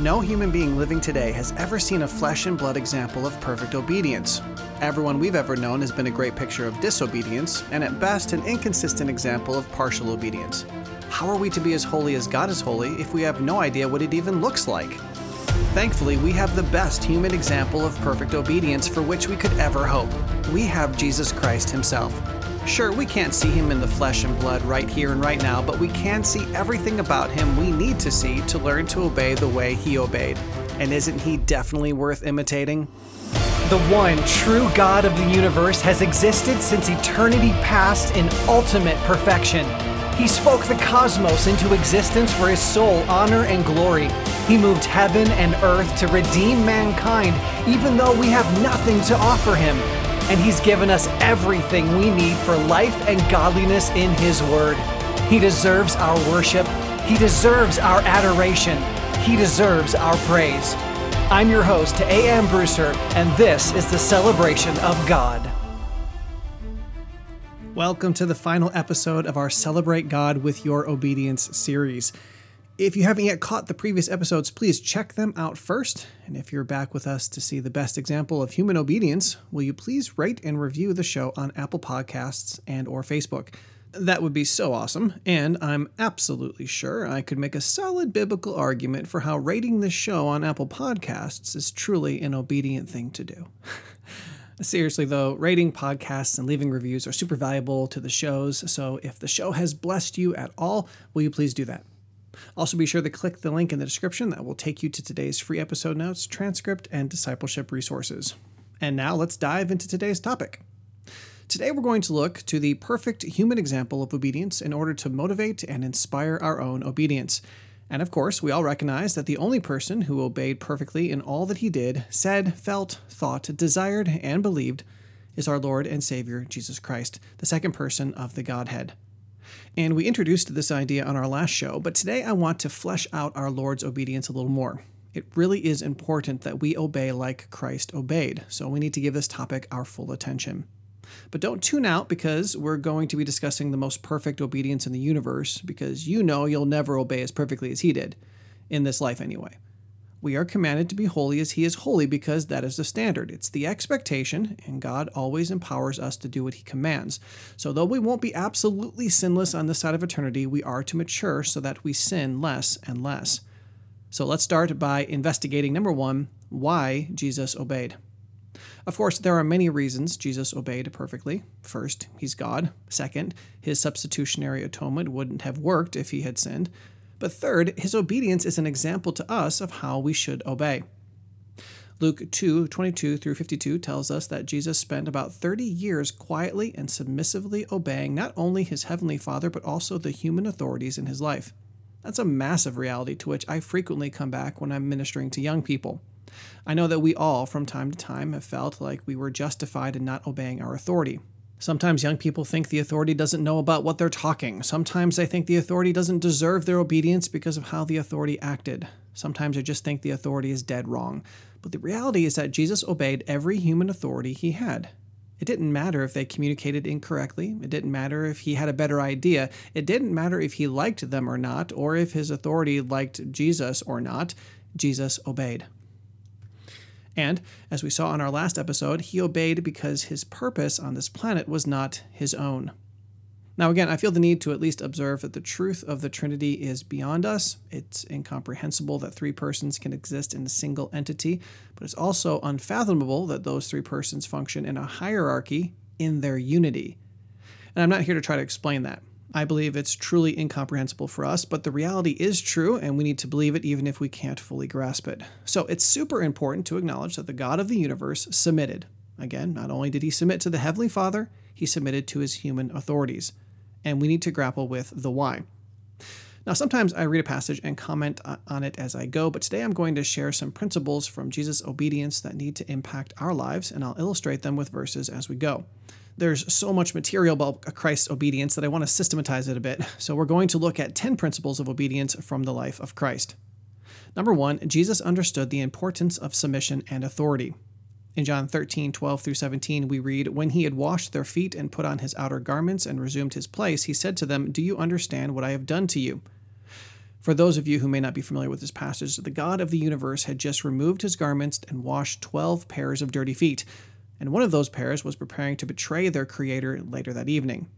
No human being living today has ever seen a flesh and blood example of perfect obedience. Everyone we've ever known has been a great picture of disobedience, and at best, an inconsistent example of partial obedience. How are we to be as holy as God is holy if we have no idea what it even looks like? Thankfully, we have the best human example of perfect obedience for which we could ever hope. We have Jesus Christ Himself. Sure, we can't see him in the flesh and blood right here and right now, but we can see everything about him we need to see to learn to obey the way he obeyed. And isn't he definitely worth imitating? The one true God of the universe has existed since eternity past in ultimate perfection. He spoke the cosmos into existence for his sole honor and glory. He moved heaven and earth to redeem mankind, even though we have nothing to offer him and He's given us everything we need for life and godliness in His Word. He deserves our worship, He deserves our adoration, He deserves our praise. I'm your host, A.M. Brewster, and this is the celebration of God. Welcome to the final episode of our Celebrate God with Your Obedience series. If you haven't yet caught the previous episodes, please check them out first. And if you're back with us to see the best example of human obedience, will you please rate and review the show on Apple Podcasts and or Facebook? That would be so awesome, and I'm absolutely sure I could make a solid biblical argument for how rating this show on Apple Podcasts is truly an obedient thing to do. Seriously, though, rating podcasts and leaving reviews are super valuable to the shows, so if the show has blessed you at all, will you please do that? Also, be sure to click the link in the description that will take you to today's free episode notes, transcript, and discipleship resources. And now let's dive into today's topic. Today, we're going to look to the perfect human example of obedience in order to motivate and inspire our own obedience. And of course, we all recognize that the only person who obeyed perfectly in all that he did, said, felt, thought, desired, and believed is our Lord and Savior, Jesus Christ, the second person of the Godhead. And we introduced this idea on our last show, but today I want to flesh out our Lord's obedience a little more. It really is important that we obey like Christ obeyed, so we need to give this topic our full attention. But don't tune out because we're going to be discussing the most perfect obedience in the universe, because you know you'll never obey as perfectly as he did, in this life anyway. We are commanded to be holy as He is holy because that is the standard. It's the expectation, and God always empowers us to do what He commands. So, though we won't be absolutely sinless on this side of eternity, we are to mature so that we sin less and less. So, let's start by investigating number one why Jesus obeyed. Of course, there are many reasons Jesus obeyed perfectly. First, he's God. Second, his substitutionary atonement wouldn't have worked if he had sinned. But third, his obedience is an example to us of how we should obey. Luke 2 22 through 52 tells us that Jesus spent about 30 years quietly and submissively obeying not only his heavenly Father, but also the human authorities in his life. That's a massive reality to which I frequently come back when I'm ministering to young people. I know that we all, from time to time, have felt like we were justified in not obeying our authority. Sometimes young people think the authority doesn't know about what they're talking. Sometimes they think the authority doesn't deserve their obedience because of how the authority acted. Sometimes they just think the authority is dead wrong. But the reality is that Jesus obeyed every human authority he had. It didn't matter if they communicated incorrectly. It didn't matter if he had a better idea. It didn't matter if he liked them or not, or if his authority liked Jesus or not. Jesus obeyed. And, as we saw in our last episode, he obeyed because his purpose on this planet was not his own. Now, again, I feel the need to at least observe that the truth of the Trinity is beyond us. It's incomprehensible that three persons can exist in a single entity, but it's also unfathomable that those three persons function in a hierarchy in their unity. And I'm not here to try to explain that. I believe it's truly incomprehensible for us, but the reality is true, and we need to believe it even if we can't fully grasp it. So it's super important to acknowledge that the God of the universe submitted. Again, not only did he submit to the Heavenly Father, he submitted to his human authorities. And we need to grapple with the why. Now, sometimes I read a passage and comment on it as I go, but today I'm going to share some principles from Jesus' obedience that need to impact our lives, and I'll illustrate them with verses as we go there's so much material about Christ's obedience that I want to systematize it a bit. So we're going to look at 10 principles of obedience from the life of Christ. Number one, Jesus understood the importance of submission and authority. In John 13, 12 through 17, we read, When he had washed their feet and put on his outer garments and resumed his place, he said to them, Do you understand what I have done to you? For those of you who may not be familiar with this passage, the God of the universe had just removed his garments and washed 12 pairs of dirty feet, and one of those pairs was preparing to betray their Creator later that evening.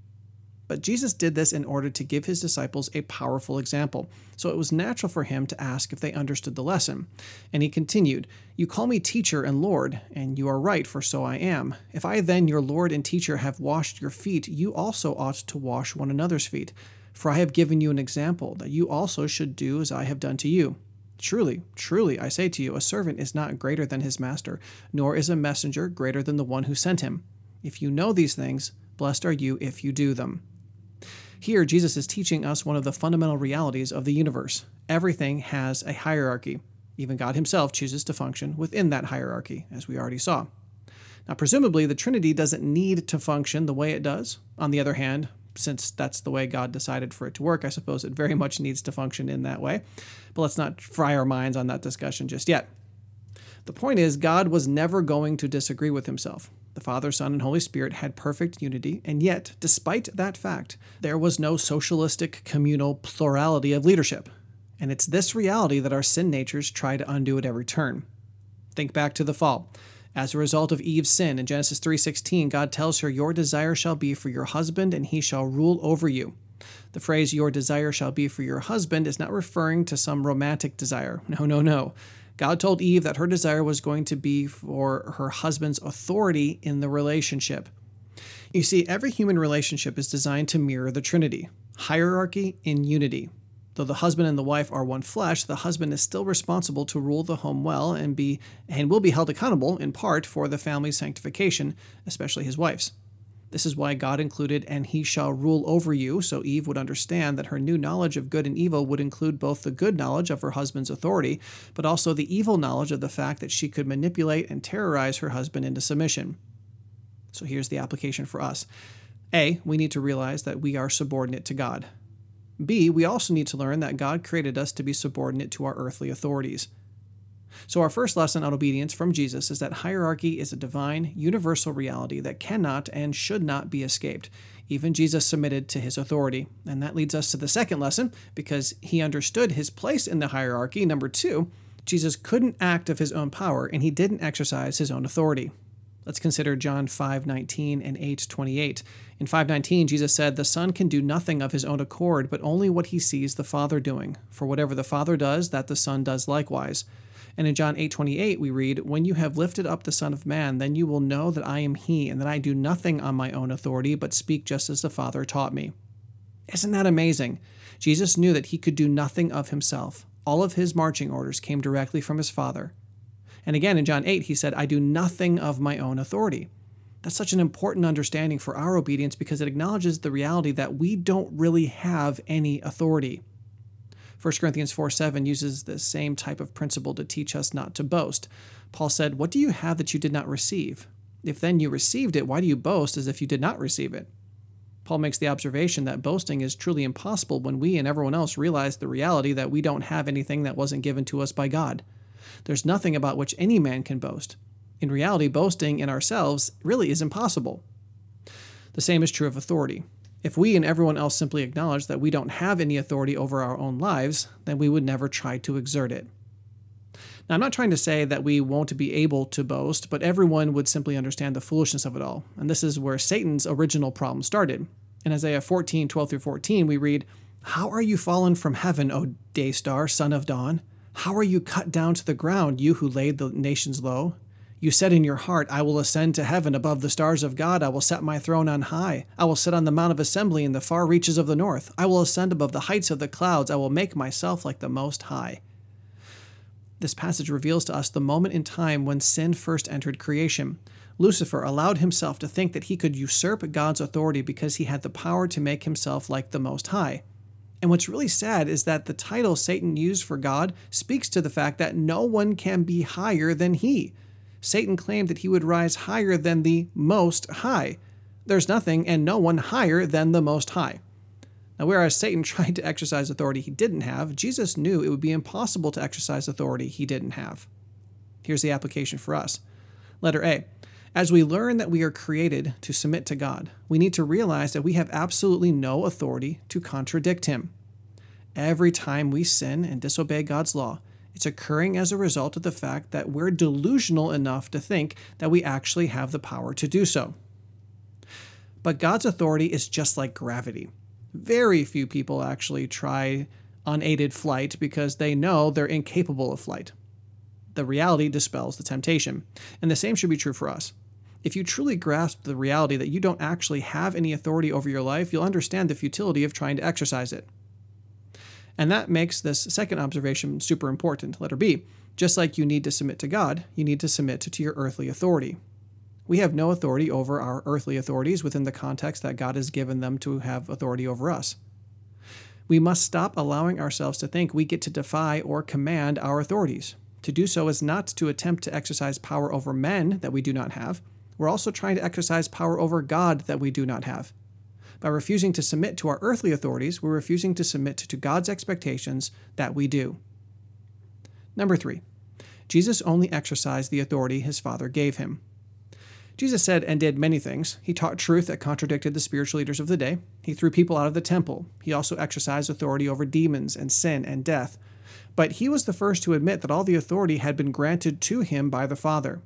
But Jesus did this in order to give his disciples a powerful example, so it was natural for him to ask if they understood the lesson. And he continued, You call me teacher and Lord, and you are right, for so I am. If I then, your Lord and teacher, have washed your feet, you also ought to wash one another's feet. For I have given you an example, that you also should do as I have done to you. Truly, truly, I say to you, a servant is not greater than his master, nor is a messenger greater than the one who sent him. If you know these things, blessed are you if you do them. Here, Jesus is teaching us one of the fundamental realities of the universe. Everything has a hierarchy. Even God himself chooses to function within that hierarchy, as we already saw. Now, presumably, the Trinity doesn't need to function the way it does. On the other hand, since that's the way God decided for it to work, I suppose it very much needs to function in that way. But let's not fry our minds on that discussion just yet. The point is, God was never going to disagree with himself. The Father, Son, and Holy Spirit had perfect unity, and yet, despite that fact, there was no socialistic communal plurality of leadership. And it's this reality that our sin natures try to undo at every turn. Think back to the fall. As a result of Eve's sin in Genesis 3:16, God tells her, "Your desire shall be for your husband and he shall rule over you." The phrase your desire shall be for your husband is not referring to some romantic desire. No, no, no. God told Eve that her desire was going to be for her husband's authority in the relationship. You see, every human relationship is designed to mirror the Trinity hierarchy in unity. Though the husband and the wife are one flesh, the husband is still responsible to rule the home well and be and will be held accountable in part for the family's sanctification, especially his wife's. This is why God included, and he shall rule over you, so Eve would understand that her new knowledge of good and evil would include both the good knowledge of her husband's authority, but also the evil knowledge of the fact that she could manipulate and terrorize her husband into submission. So here's the application for us A, we need to realize that we are subordinate to God. B, we also need to learn that God created us to be subordinate to our earthly authorities. So, our first lesson on obedience from Jesus is that hierarchy is a divine, universal reality that cannot and should not be escaped. Even Jesus submitted to his authority. And that leads us to the second lesson because he understood his place in the hierarchy. Number two, Jesus couldn't act of his own power and he didn't exercise his own authority. Let's consider John 5:19 and 8:28. In 5:19, Jesus said, "The Son can do nothing of his own accord, but only what he sees the Father doing. For whatever the Father does, that the Son does likewise." And in John 8:28 we read, "When you have lifted up the Son of man, then you will know that I am he, and that I do nothing on my own authority, but speak just as the Father taught me." Isn't that amazing? Jesus knew that he could do nothing of himself. All of his marching orders came directly from his Father. And again in John 8, he said, I do nothing of my own authority. That's such an important understanding for our obedience because it acknowledges the reality that we don't really have any authority. 1 Corinthians 4 7 uses the same type of principle to teach us not to boast. Paul said, What do you have that you did not receive? If then you received it, why do you boast as if you did not receive it? Paul makes the observation that boasting is truly impossible when we and everyone else realize the reality that we don't have anything that wasn't given to us by God. There's nothing about which any man can boast. In reality, boasting in ourselves really is impossible. The same is true of authority. If we and everyone else simply acknowledge that we don't have any authority over our own lives, then we would never try to exert it. Now, I'm not trying to say that we won't be able to boast, but everyone would simply understand the foolishness of it all. And this is where Satan's original problem started. In Isaiah 14, 12 through 14, we read, How are you fallen from heaven, O day star, son of dawn? How are you cut down to the ground, you who laid the nations low? You said in your heart, I will ascend to heaven above the stars of God. I will set my throne on high. I will sit on the mount of assembly in the far reaches of the north. I will ascend above the heights of the clouds. I will make myself like the Most High. This passage reveals to us the moment in time when sin first entered creation. Lucifer allowed himself to think that he could usurp God's authority because he had the power to make himself like the Most High. And what's really sad is that the title Satan used for God speaks to the fact that no one can be higher than he. Satan claimed that he would rise higher than the Most High. There's nothing and no one higher than the Most High. Now, whereas Satan tried to exercise authority he didn't have, Jesus knew it would be impossible to exercise authority he didn't have. Here's the application for us. Letter A. As we learn that we are created to submit to God, we need to realize that we have absolutely no authority to contradict Him. Every time we sin and disobey God's law, it's occurring as a result of the fact that we're delusional enough to think that we actually have the power to do so. But God's authority is just like gravity. Very few people actually try unaided flight because they know they're incapable of flight. The reality dispels the temptation, and the same should be true for us. If you truly grasp the reality that you don't actually have any authority over your life, you'll understand the futility of trying to exercise it. And that makes this second observation super important, letter B. Just like you need to submit to God, you need to submit to your earthly authority. We have no authority over our earthly authorities within the context that God has given them to have authority over us. We must stop allowing ourselves to think we get to defy or command our authorities. To do so is not to attempt to exercise power over men that we do not have. We're also trying to exercise power over God that we do not have. By refusing to submit to our earthly authorities, we're refusing to submit to God's expectations that we do. Number three, Jesus only exercised the authority his Father gave him. Jesus said and did many things. He taught truth that contradicted the spiritual leaders of the day. He threw people out of the temple. He also exercised authority over demons and sin and death. But he was the first to admit that all the authority had been granted to him by the Father.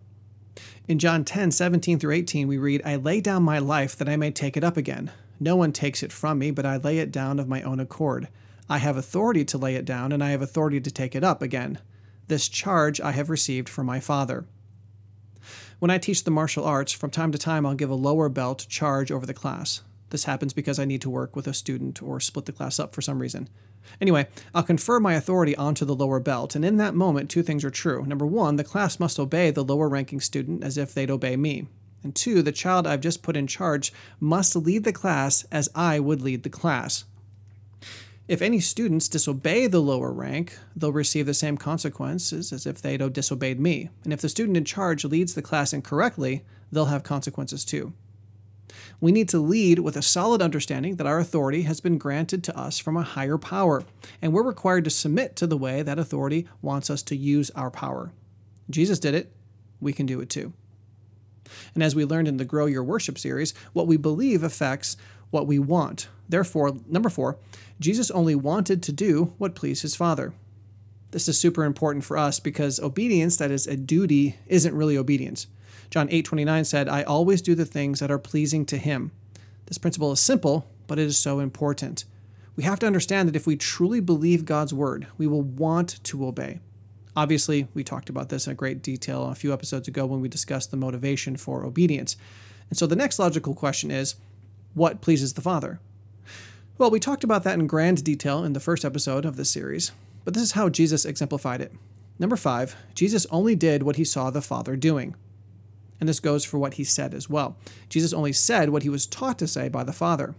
In John 10, 17 through 18, we read, I lay down my life that I may take it up again. No one takes it from me, but I lay it down of my own accord. I have authority to lay it down, and I have authority to take it up again. This charge I have received from my Father. When I teach the martial arts, from time to time I'll give a lower belt charge over the class. This happens because I need to work with a student or split the class up for some reason. Anyway, I'll confer my authority onto the lower belt, and in that moment, two things are true. Number one, the class must obey the lower ranking student as if they'd obey me. And two, the child I've just put in charge must lead the class as I would lead the class. If any students disobey the lower rank, they'll receive the same consequences as if they'd disobeyed me. And if the student in charge leads the class incorrectly, they'll have consequences too. We need to lead with a solid understanding that our authority has been granted to us from a higher power, and we're required to submit to the way that authority wants us to use our power. Jesus did it, we can do it too. And as we learned in the Grow Your Worship series, what we believe affects what we want. Therefore, number four, Jesus only wanted to do what pleased his Father. This is super important for us because obedience that is a duty isn't really obedience. John 8:29 said, "I always do the things that are pleasing to him." This principle is simple, but it is so important. We have to understand that if we truly believe God's word, we will want to obey. Obviously, we talked about this in great detail a few episodes ago when we discussed the motivation for obedience. And so the next logical question is what pleases the Father? Well, we talked about that in grand detail in the first episode of this series, but this is how Jesus exemplified it. Number five, Jesus only did what he saw the Father doing. And this goes for what he said as well. Jesus only said what he was taught to say by the Father.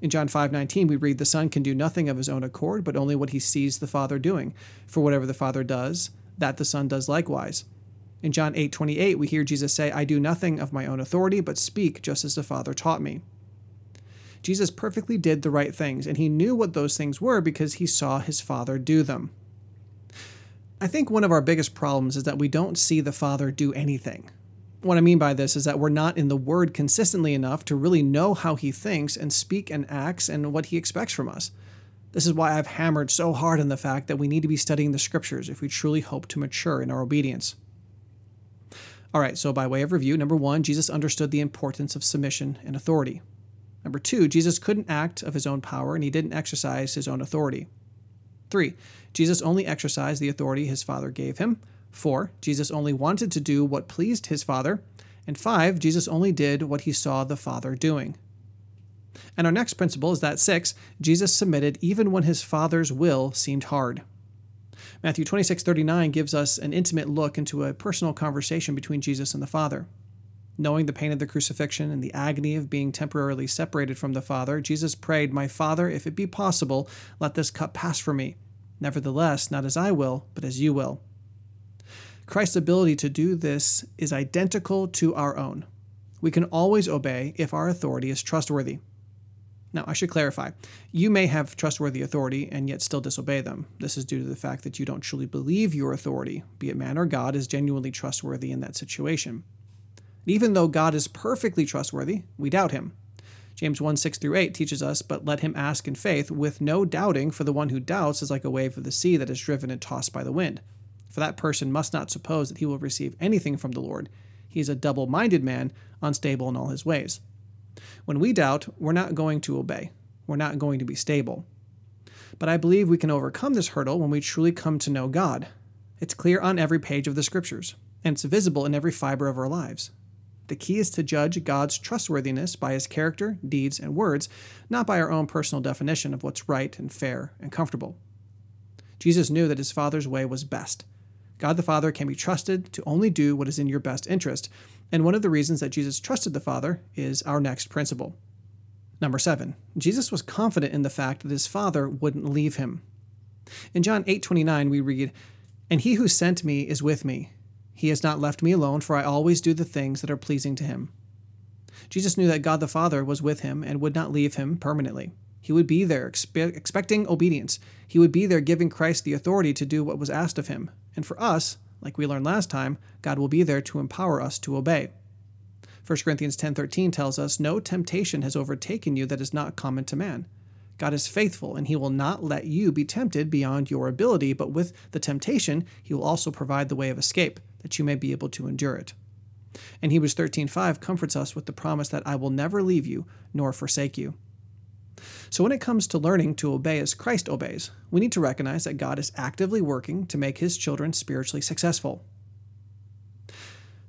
In John 5:19 we read the Son can do nothing of his own accord but only what he sees the Father doing. For whatever the Father does, that the Son does likewise. In John 8:28 we hear Jesus say, "I do nothing of my own authority but speak just as the Father taught me." Jesus perfectly did the right things, and he knew what those things were because he saw his Father do them. I think one of our biggest problems is that we don't see the Father do anything. What I mean by this is that we're not in the Word consistently enough to really know how He thinks and speak and acts and what He expects from us. This is why I've hammered so hard on the fact that we need to be studying the Scriptures if we truly hope to mature in our obedience. All right, so by way of review, number one, Jesus understood the importance of submission and authority. Number two, Jesus couldn't act of his own power and he didn't exercise his own authority. Three, Jesus only exercised the authority his Father gave him. Four, Jesus only wanted to do what pleased his Father. And five, Jesus only did what he saw the Father doing. And our next principle is that six, Jesus submitted even when his Father's will seemed hard. Matthew 26 39 gives us an intimate look into a personal conversation between Jesus and the Father. Knowing the pain of the crucifixion and the agony of being temporarily separated from the Father, Jesus prayed, My Father, if it be possible, let this cup pass from me. Nevertheless, not as I will, but as you will. Christ's ability to do this is identical to our own. We can always obey if our authority is trustworthy. Now, I should clarify you may have trustworthy authority and yet still disobey them. This is due to the fact that you don't truly believe your authority, be it man or God, is genuinely trustworthy in that situation. Even though God is perfectly trustworthy, we doubt him. James 1 6 through 8 teaches us, But let him ask in faith, with no doubting, for the one who doubts is like a wave of the sea that is driven and tossed by the wind. For that person must not suppose that he will receive anything from the Lord. He is a double minded man, unstable in all his ways. When we doubt, we're not going to obey. We're not going to be stable. But I believe we can overcome this hurdle when we truly come to know God. It's clear on every page of the Scriptures, and it's visible in every fiber of our lives. The key is to judge God's trustworthiness by his character, deeds, and words, not by our own personal definition of what's right and fair and comfortable. Jesus knew that his Father's way was best. God the Father can be trusted to only do what is in your best interest, and one of the reasons that Jesus trusted the Father is our next principle. Number seven, Jesus was confident in the fact that his Father wouldn't leave him. In John 8:29 we read, "And he who sent me is with me. He has not left me alone, for I always do the things that are pleasing to him." Jesus knew that God the Father was with him and would not leave him permanently. He would be there expe- expecting obedience. He would be there giving Christ the authority to do what was asked of him. And for us, like we learned last time, God will be there to empower us to obey. 1 Corinthians 10:13 tells us, "No temptation has overtaken you that is not common to man. God is faithful, and he will not let you be tempted beyond your ability, but with the temptation, he will also provide the way of escape, that you may be able to endure it." And Hebrews 13:5 comforts us with the promise that I will never leave you nor forsake you. So, when it comes to learning to obey as Christ obeys, we need to recognize that God is actively working to make his children spiritually successful.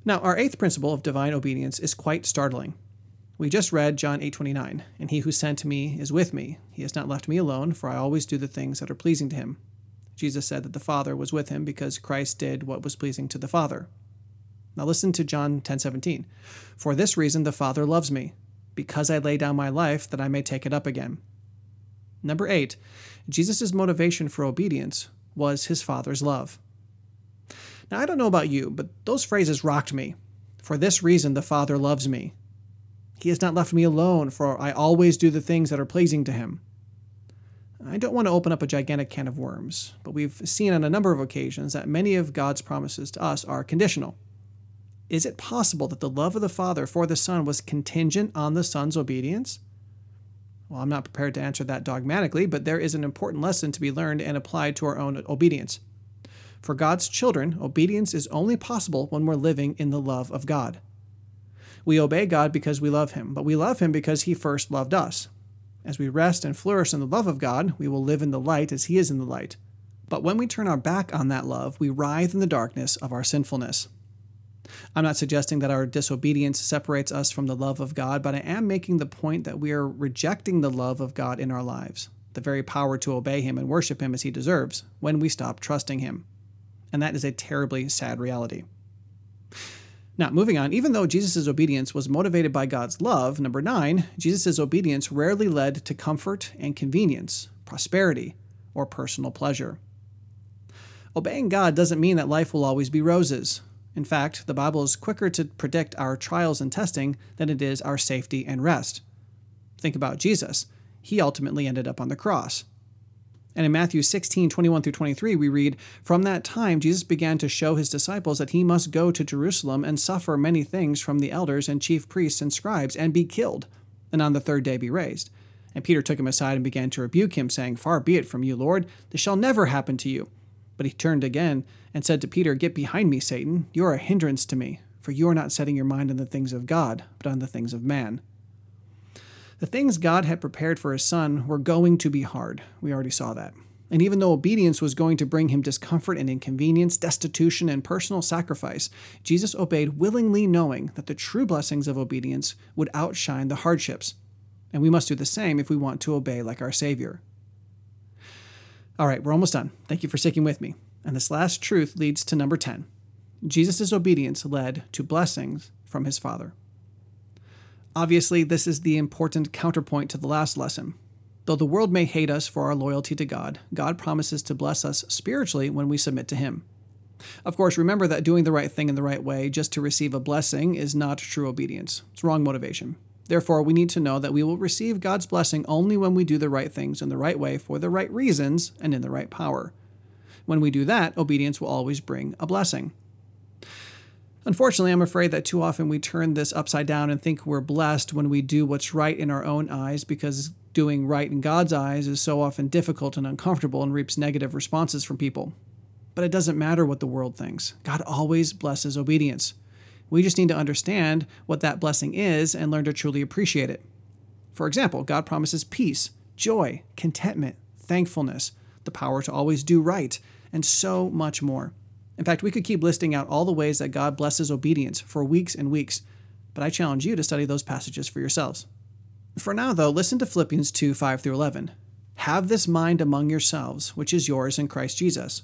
Now, our eighth principle of divine obedience is quite startling. We just read John 8:29, and he who sent me is with me. He has not left me alone, for I always do the things that are pleasing to him. Jesus said that the Father was with him because Christ did what was pleasing to the Father. Now listen to John 10:17. For this reason the Father loves me, because I lay down my life that I may take it up again. Number 8. Jesus' motivation for obedience was his Father's love. Now, I don't know about you, but those phrases rocked me. For this reason, the Father loves me. He has not left me alone, for I always do the things that are pleasing to him. I don't want to open up a gigantic can of worms, but we've seen on a number of occasions that many of God's promises to us are conditional. Is it possible that the love of the Father for the Son was contingent on the Son's obedience? Well, I'm not prepared to answer that dogmatically, but there is an important lesson to be learned and applied to our own obedience. For God's children, obedience is only possible when we're living in the love of God. We obey God because we love Him, but we love Him because He first loved us. As we rest and flourish in the love of God, we will live in the light as He is in the light. But when we turn our back on that love, we writhe in the darkness of our sinfulness. I'm not suggesting that our disobedience separates us from the love of God, but I am making the point that we are rejecting the love of God in our lives, the very power to obey Him and worship Him as He deserves, when we stop trusting Him and that is a terribly sad reality. Now, moving on, even though Jesus' obedience was motivated by God's love, number nine, Jesus' obedience rarely led to comfort and convenience, prosperity, or personal pleasure. Obeying God doesn't mean that life will always be roses. In fact, the Bible is quicker to predict our trials and testing than it is our safety and rest. Think about Jesus. He ultimately ended up on the cross. And in Matthew 16, 21 through 23, we read, From that time Jesus began to show his disciples that he must go to Jerusalem and suffer many things from the elders and chief priests and scribes, and be killed, and on the third day be raised. And Peter took him aside and began to rebuke him, saying, Far be it from you, Lord, this shall never happen to you. But he turned again and said to Peter, Get behind me, Satan, you are a hindrance to me, for you are not setting your mind on the things of God, but on the things of man. The things God had prepared for his son were going to be hard. We already saw that. And even though obedience was going to bring him discomfort and inconvenience, destitution, and personal sacrifice, Jesus obeyed willingly, knowing that the true blessings of obedience would outshine the hardships. And we must do the same if we want to obey like our Savior. All right, we're almost done. Thank you for sticking with me. And this last truth leads to number 10. Jesus' obedience led to blessings from his Father. Obviously, this is the important counterpoint to the last lesson. Though the world may hate us for our loyalty to God, God promises to bless us spiritually when we submit to Him. Of course, remember that doing the right thing in the right way just to receive a blessing is not true obedience. It's wrong motivation. Therefore, we need to know that we will receive God's blessing only when we do the right things in the right way for the right reasons and in the right power. When we do that, obedience will always bring a blessing. Unfortunately, I'm afraid that too often we turn this upside down and think we're blessed when we do what's right in our own eyes because doing right in God's eyes is so often difficult and uncomfortable and reaps negative responses from people. But it doesn't matter what the world thinks. God always blesses obedience. We just need to understand what that blessing is and learn to truly appreciate it. For example, God promises peace, joy, contentment, thankfulness, the power to always do right, and so much more. In fact, we could keep listing out all the ways that God blesses obedience for weeks and weeks, but I challenge you to study those passages for yourselves. For now, though, listen to Philippians 2 5 through 11. Have this mind among yourselves, which is yours in Christ Jesus,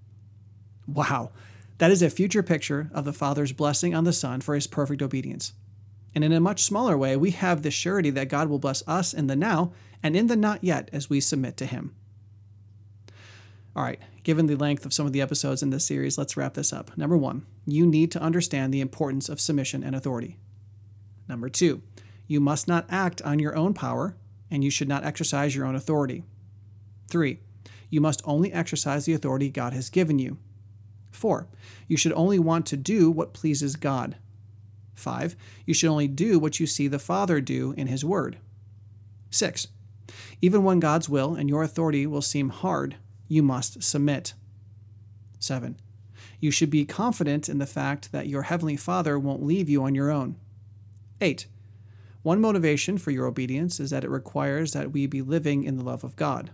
Wow, that is a future picture of the Father's blessing on the Son for his perfect obedience. And in a much smaller way, we have the surety that God will bless us in the now and in the not yet as we submit to him. All right, given the length of some of the episodes in this series, let's wrap this up. Number one, you need to understand the importance of submission and authority. Number two, you must not act on your own power, and you should not exercise your own authority. Three, you must only exercise the authority God has given you. Four, you should only want to do what pleases God. Five, you should only do what you see the Father do in His Word. Six, even when God's will and your authority will seem hard, you must submit. 7. You should be confident in the fact that your Heavenly Father won't leave you on your own. 8. One motivation for your obedience is that it requires that we be living in the love of God.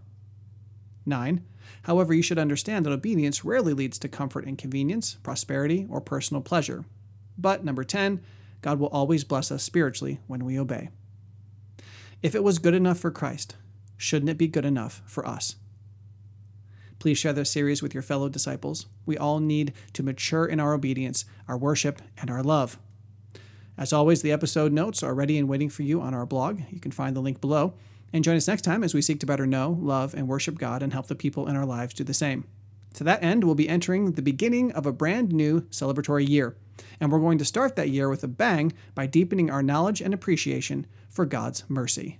9. However, you should understand that obedience rarely leads to comfort and convenience, prosperity, or personal pleasure. But, number 10, God will always bless us spiritually when we obey. If it was good enough for Christ, shouldn't it be good enough for us? Please share this series with your fellow disciples. We all need to mature in our obedience, our worship, and our love. As always, the episode notes are ready and waiting for you on our blog. You can find the link below. And join us next time as we seek to better know, love, and worship God and help the people in our lives do the same. To that end, we'll be entering the beginning of a brand new celebratory year. And we're going to start that year with a bang by deepening our knowledge and appreciation for God's mercy.